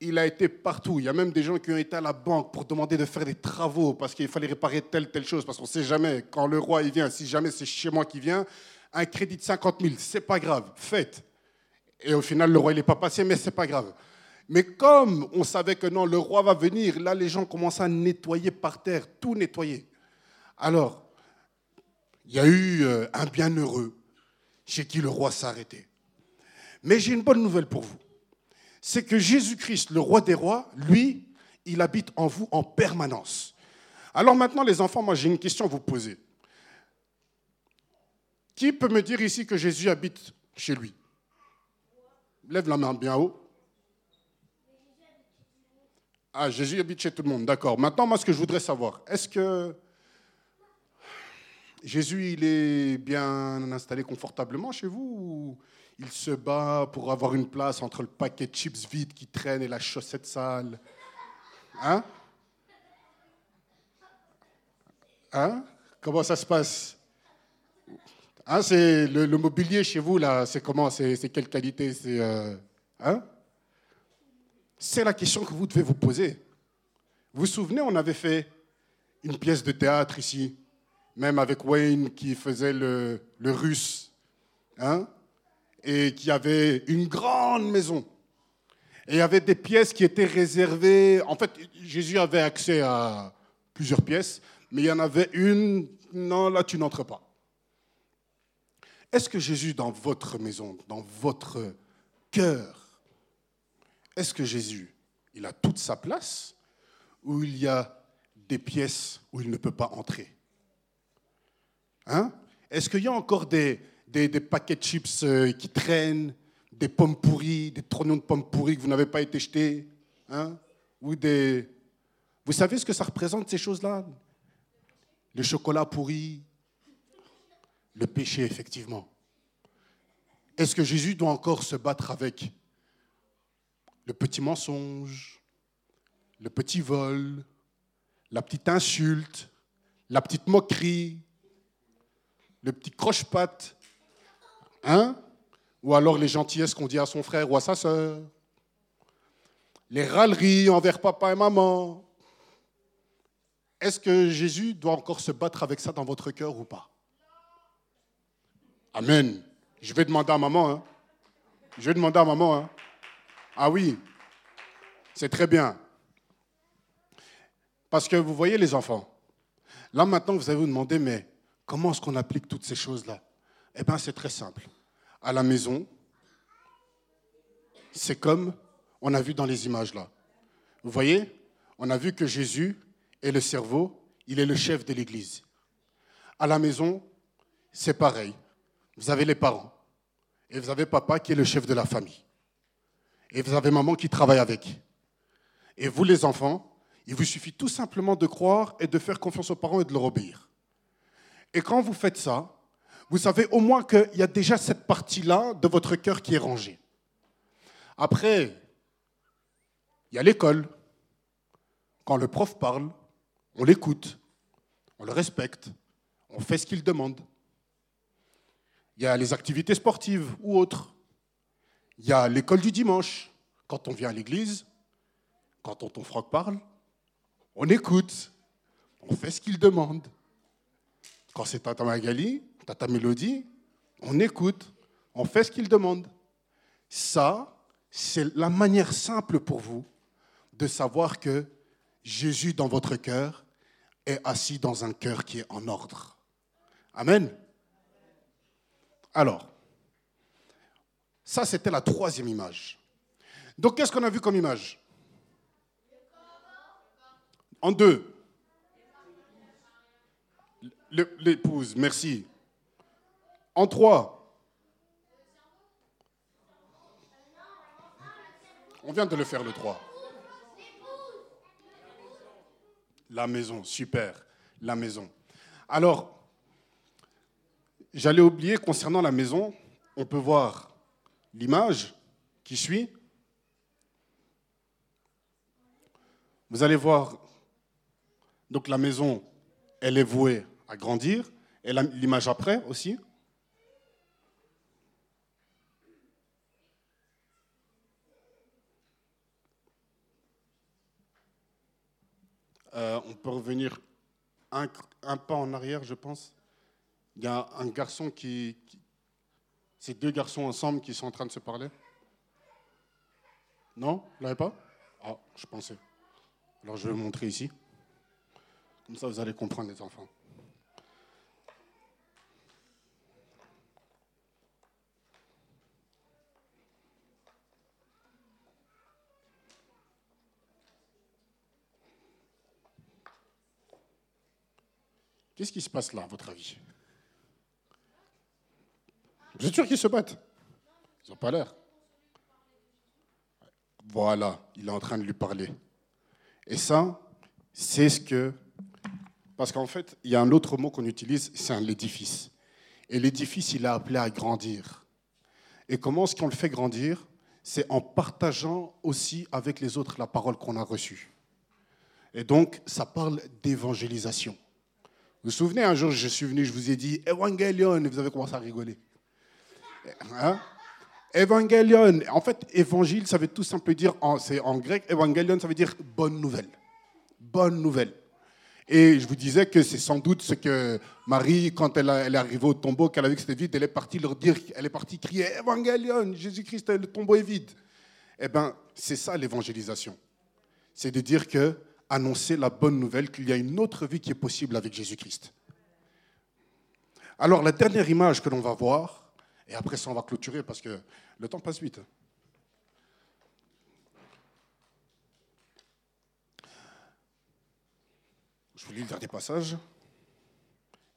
il a été partout. Il y a même des gens qui ont été à la banque pour demander de faire des travaux parce qu'il fallait réparer telle, telle chose. Parce qu'on ne sait jamais, quand le roi il vient, si jamais c'est chez moi qui vient, un crédit de 50 000, c'est pas grave, faites. Et au final, le roi, il n'est pas passé, mais c'est pas grave. Mais comme on savait que non, le roi va venir, là, les gens commencent à nettoyer par terre, tout nettoyer. Alors, il y a eu euh, un bienheureux chez qui le roi arrêté. Mais j'ai une bonne nouvelle pour vous. C'est que Jésus-Christ, le roi des rois, lui, il habite en vous en permanence. Alors maintenant, les enfants, moi j'ai une question à vous poser. Qui peut me dire ici que Jésus habite chez lui? Lève la main bien haut. Ah, Jésus habite chez tout le monde, d'accord. Maintenant, moi, ce que je voudrais savoir, est-ce que Jésus, il est bien installé confortablement chez vous ou il se bat pour avoir une place entre le paquet de chips vide qui traîne et la chaussette sale? Hein? Hein? Comment ça se passe? Hein, c'est le, mobilier chez vous, là, c'est comment? C'est quelle qualité? C'est euh, hein? C'est la question que vous devez vous poser. Vous vous souvenez, on avait fait une pièce de théâtre ici? Même avec Wayne qui faisait le, russe, hein, et qui avait une grande maison. Et il y avait des pièces qui étaient réservées. En fait, Jésus avait accès à plusieurs pièces, mais il y en avait une, non, là, tu n'entres pas. Est-ce que Jésus, dans votre maison, dans votre cœur, est-ce que Jésus, il a toute sa place ou il y a des pièces où il ne peut pas entrer? Hein? Est-ce qu'il y a encore des, paquets de chips euh, qui traînent, des pommes pourries, des trognons de pommes pourries que vous n'avez pas été jetés hein? Vous savez ce que ça représente, ces choses-là? Le chocolat pourri, le péché, effectivement. Est-ce que Jésus doit encore se battre avec le petit mensonge, le petit vol, la petite insulte, la petite moquerie, le petit croche-patte, hein? Ou alors les gentillesses qu'on dit à son frère ou à sa sœur, les râleries envers papa et maman. Est-ce que Jésus doit encore se battre avec ça dans votre cœur ou pas? Amen. Je vais demander à maman. Hein. Je vais demander à maman. Hein. Ah oui, c'est très bien. Parce que vous voyez les enfants, là maintenant vous allez vous demander, mais Comment est-ce qu'on applique toutes ces choses-là? Eh bien, c'est très simple. À la maison, c'est comme on a vu dans les images là. Vous voyez? On a vu que Jésus est le cerveau, il est le chef de l'Église. À la maison, c'est pareil. Vous avez les parents et vous avez papa qui est le chef de la famille. Et vous avez maman qui travaille avec. Et vous les enfants, il vous suffit tout simplement de croire et de faire confiance aux parents et de leur obéir. Et quand vous faites ça, vous savez au moins qu'il y a déjà cette partie-là de votre cœur qui est rangée. Après, il y a l'école. Quand le prof parle, on l'écoute, on le respecte, on fait ce qu'il demande. Il y a les activités sportives ou autres. Il y a l'école du dimanche. Quand on vient à l'église, quand tonton Franck parle, on écoute, on fait ce qu'il demande. Quand c'est Tata Magali, Tata Mélodie, on écoute, on fait ce qu'il demande. Ça, c'est la manière simple pour vous de savoir que Jésus dans votre cœur est assis dans un cœur qui est en ordre. Amen. Alors, ça c'était la troisième image. Donc qu'est-ce qu'on a vu comme image? En deux. L'épouse, merci. En trois. On vient de le faire le 3. La maison, super, la maison. Alors, j'allais oublier concernant la maison, on peut voir l'image qui suit. Vous allez voir, donc la maison, elle est vouée à grandir, et l'image après aussi. Euh, on peut revenir un, pas en arrière, je pense. Il y a un garçon qui, C'est deux garçons ensemble qui sont en train de se parler. Non? Vous l'avez pas? Ah, je pensais. Alors je vais vous montrer ici. Comme ça, vous allez comprendre les enfants. Qu'est-ce qui se passe là, à votre avis? Vous êtes sûr qu'ils se battent? Ils n'ont pas l'air. Voilà, il est en train de lui parler. Et ça, c'est ce que... Parce qu'en fait, il y a un autre mot qu'on utilise, c'est un l'édifice. Et l'édifice, il est appelé à grandir. Et comment est-ce qu'on le fait grandir? C'est en partageant aussi avec les autres la parole qu'on a reçue. Et donc, ça parle d'évangélisation. Vous vous souvenez, un jour, je suis venu, je vous ai dit Evangelion, et vous avez commencé à rigoler. Hein? Evangelion, en fait, évangile, ça veut tout simplement dire, c'est en grec, Evangelion, ça veut dire bonne nouvelle. Bonne nouvelle. Et je vous disais que c'est sans doute ce que Marie, quand elle, est arrivée au tombeau, qu'elle a vu que c'était vide, elle est partie leur dire, elle est partie crier Evangelion, Jésus-Christ, le tombeau est vide. Eh bien, c'est ça l'évangélisation. C'est de dire que annoncer la bonne nouvelle qu'il y a une autre vie qui est possible avec Jésus-Christ. Alors la dernière image que l'on va voir, et après ça on va clôturer parce que le temps passe vite. Je vous lis le dernier passage.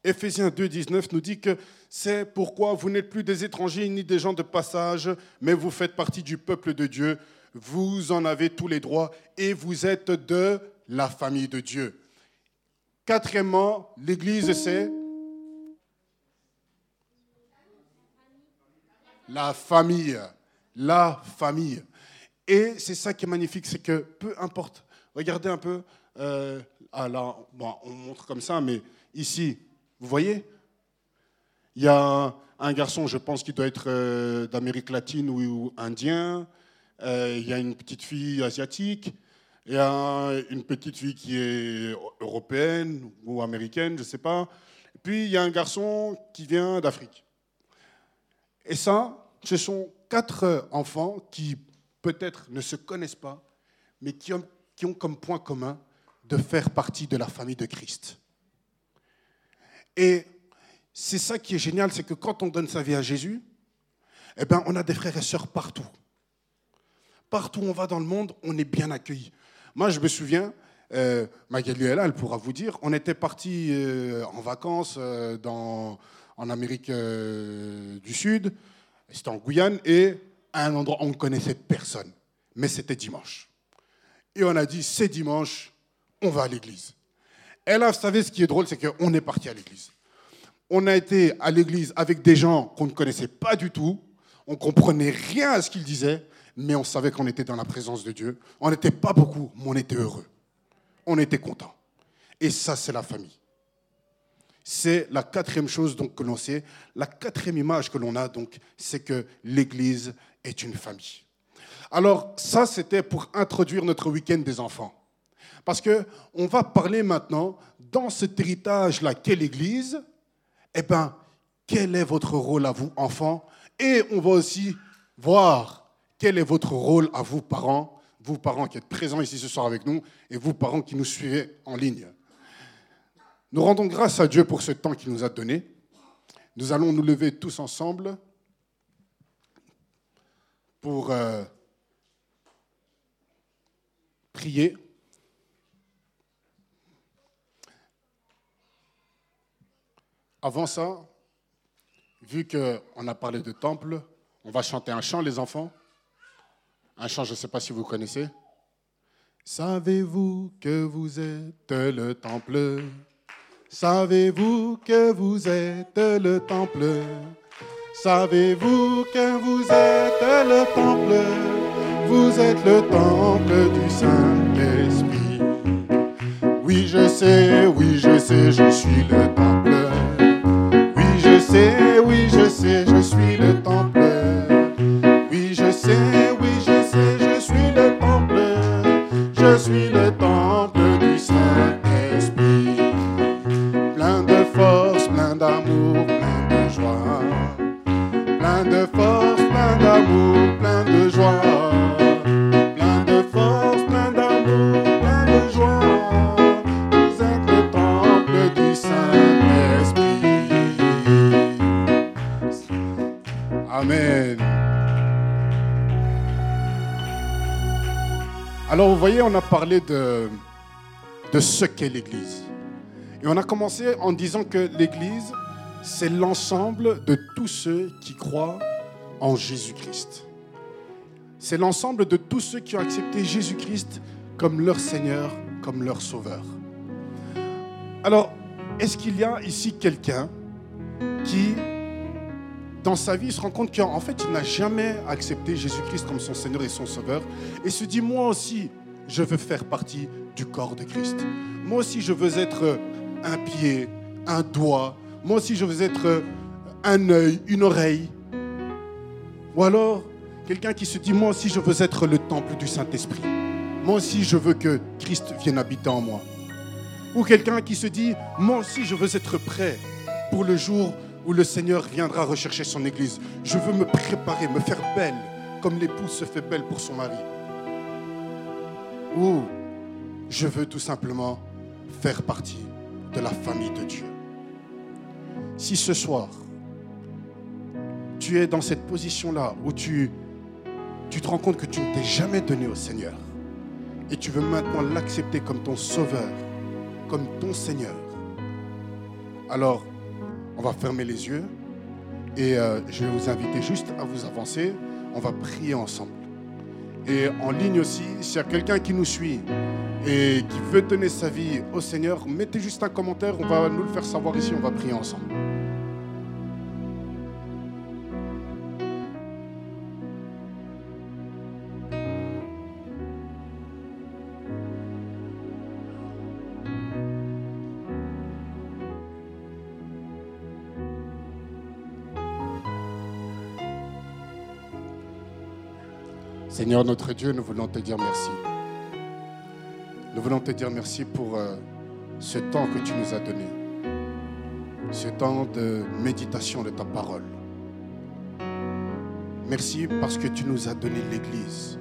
Éphésiens 2, 19 nous dit que c'est pourquoi vous n'êtes plus des étrangers ni des gens de passage, mais vous faites partie du peuple de Dieu. Vous en avez tous les droits et vous êtes de la famille de Dieu. Quatrièmement, l'Église, c'est la famille. La famille. Et c'est ça qui est magnifique, c'est que peu importe, regardez un peu, euh, ah on montre comme ça, mais ici, vous voyez, il y a un garçon, je pense, qui doit être euh, d'Amérique latine ou, indien, euh, il y a une petite fille asiatique, il y a une petite fille qui est européenne ou américaine, je ne sais pas. Puis il y a un garçon qui vient d'Afrique. Et ça, ce sont quatre enfants qui peut-être ne se connaissent pas, mais qui ont, qui ont comme point commun de faire partie de la famille de Christ. Et c'est ça qui est génial, c'est que quand on donne sa vie à Jésus, eh ben, on a des frères et sœurs partout. Partout où on va dans le monde, on est bien accueilli. Moi, je me souviens, euh, Magali là, elle pourra vous dire, on était parti euh, en vacances euh, dans, en Amérique euh, du Sud, c'était en Guyane, et à un endroit où on ne connaissait personne. Mais c'était dimanche. Et on a dit, c'est dimanche, on va à l'église. Et là, vous savez, ce qui est drôle, c'est qu'on est parti à l'église. On a été à l'église avec des gens qu'on ne connaissait pas du tout, on comprenait rien à ce qu'ils disaient, mais on savait qu'on était dans la présence de Dieu. On n'était pas beaucoup, mais on était heureux. On était content. Et ça, c'est la famille. c'est la quatrième chose donc, que l'on sait, la quatrième image que l'on a, donc, c'est que l'Église est une famille. Alors ça, c'était pour introduire notre week-end des enfants. Parce qu'on va parler maintenant, dans cet héritage-là qu'est l'Église, eh bien, quel est votre rôle à vous, enfants Et on va aussi voir quel est votre rôle à vous, parents, vous, parents qui êtes présents ici ce soir avec nous, et vous, parents qui nous suivez en ligne? Nous rendons grâce à Dieu pour ce temps qu'il nous a donné. Nous allons nous lever tous ensemble pour euh, prier. Avant ça, vu qu'on a parlé de temple, on va chanter un chant, les enfants. Un chant, je ne sais pas si vous connaissez. Savez-vous que vous êtes le temple? Savez-vous que vous êtes le temple? Savez-vous que vous êtes le temple? Vous êtes le temple du Saint-Esprit. Oui, je sais, oui, je sais, je suis le temple. Oui, je sais, oui, je sais, je suis le temple. Suis le temple du Saint-Esprit. Plein de force, plein d'amour, plein de joie. Plein de force, plein d'amour, plein de joie. Plein Alors vous voyez, on a parlé de, de ce qu'est l'Église. Et on a commencé en disant que l'Église, c'est l'ensemble de tous ceux qui croient en Jésus-Christ. C'est l'ensemble de tous ceux qui ont accepté Jésus-Christ comme leur Seigneur, comme leur Sauveur. Alors, est-ce qu'il y a ici quelqu'un qui, dans sa vie, se rend compte qu'en fait, il n'a jamais accepté Jésus-Christ comme son Seigneur et son Sauveur et se dit, moi aussi, je veux faire partie du corps de Christ. Moi aussi, je veux être un pied, un doigt. Moi aussi, je veux être un œil, une oreille. Ou alors, quelqu'un qui se dit, moi aussi, je veux être le temple du Saint-Esprit. Moi aussi, je veux que Christ vienne habiter en moi. Ou quelqu'un qui se dit, moi aussi, je veux être prêt pour le jour où le Seigneur viendra rechercher son Église. Je veux me préparer, me faire belle, comme l'épouse se fait belle pour son mari. Ou je veux tout simplement faire partie de la famille de Dieu. Si ce soir, tu es dans cette position-là où tu, tu te rends compte que tu ne t'es jamais donné au Seigneur et tu veux maintenant l'accepter comme ton sauveur, comme ton Seigneur, alors on va fermer les yeux et euh, je vais vous inviter juste à vous avancer. On va prier ensemble. Et en ligne aussi, s'il y a quelqu'un qui nous suit et qui veut donner sa vie au Seigneur, mettez juste un commentaire, on va nous le faire savoir ici, on va prier ensemble. Seigneur notre Dieu, nous voulons te dire merci. Nous voulons te dire merci pour euh, ce temps que tu nous as donné, ce temps de méditation de ta parole. Merci parce que tu nous as donné l'Église.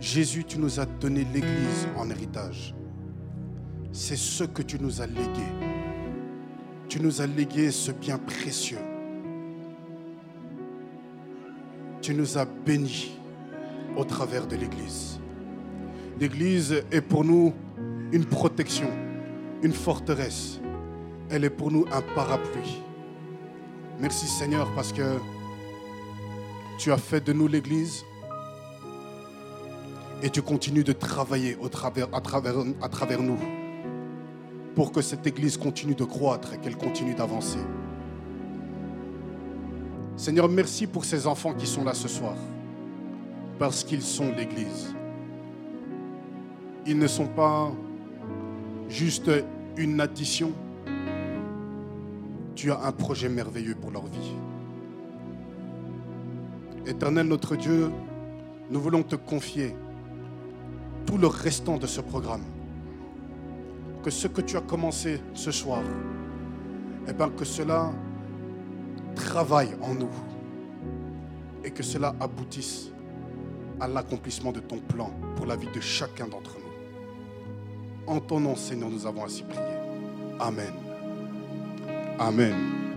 Jésus, tu nous as donné l'Église en héritage. C'est ce que tu nous as légué. Tu nous as légué ce bien précieux. Tu nous as bénis au travers de l'Église. L'Église est pour nous une protection, une forteresse. Elle est pour nous un parapluie. Merci Seigneur parce que tu as fait de nous l'Église et tu continues de travailler au travers, à, travers, à travers nous pour que cette Église continue de croître et qu'elle continue d'avancer. Seigneur, merci pour ces enfants qui sont là ce soir parce qu'ils sont l'Église. Ils ne sont pas juste une addition, tu as un projet merveilleux pour leur vie. Éternel notre Dieu, nous voulons te confier tout le restant de ce programme. Que ce que tu as commencé ce soir, eh bien que cela travaille en nous et que cela aboutisse à l'accomplissement de ton plan pour la vie de chacun d'entre nous. En ton nom, Seigneur, nous avons ainsi prié. Amen. Amen.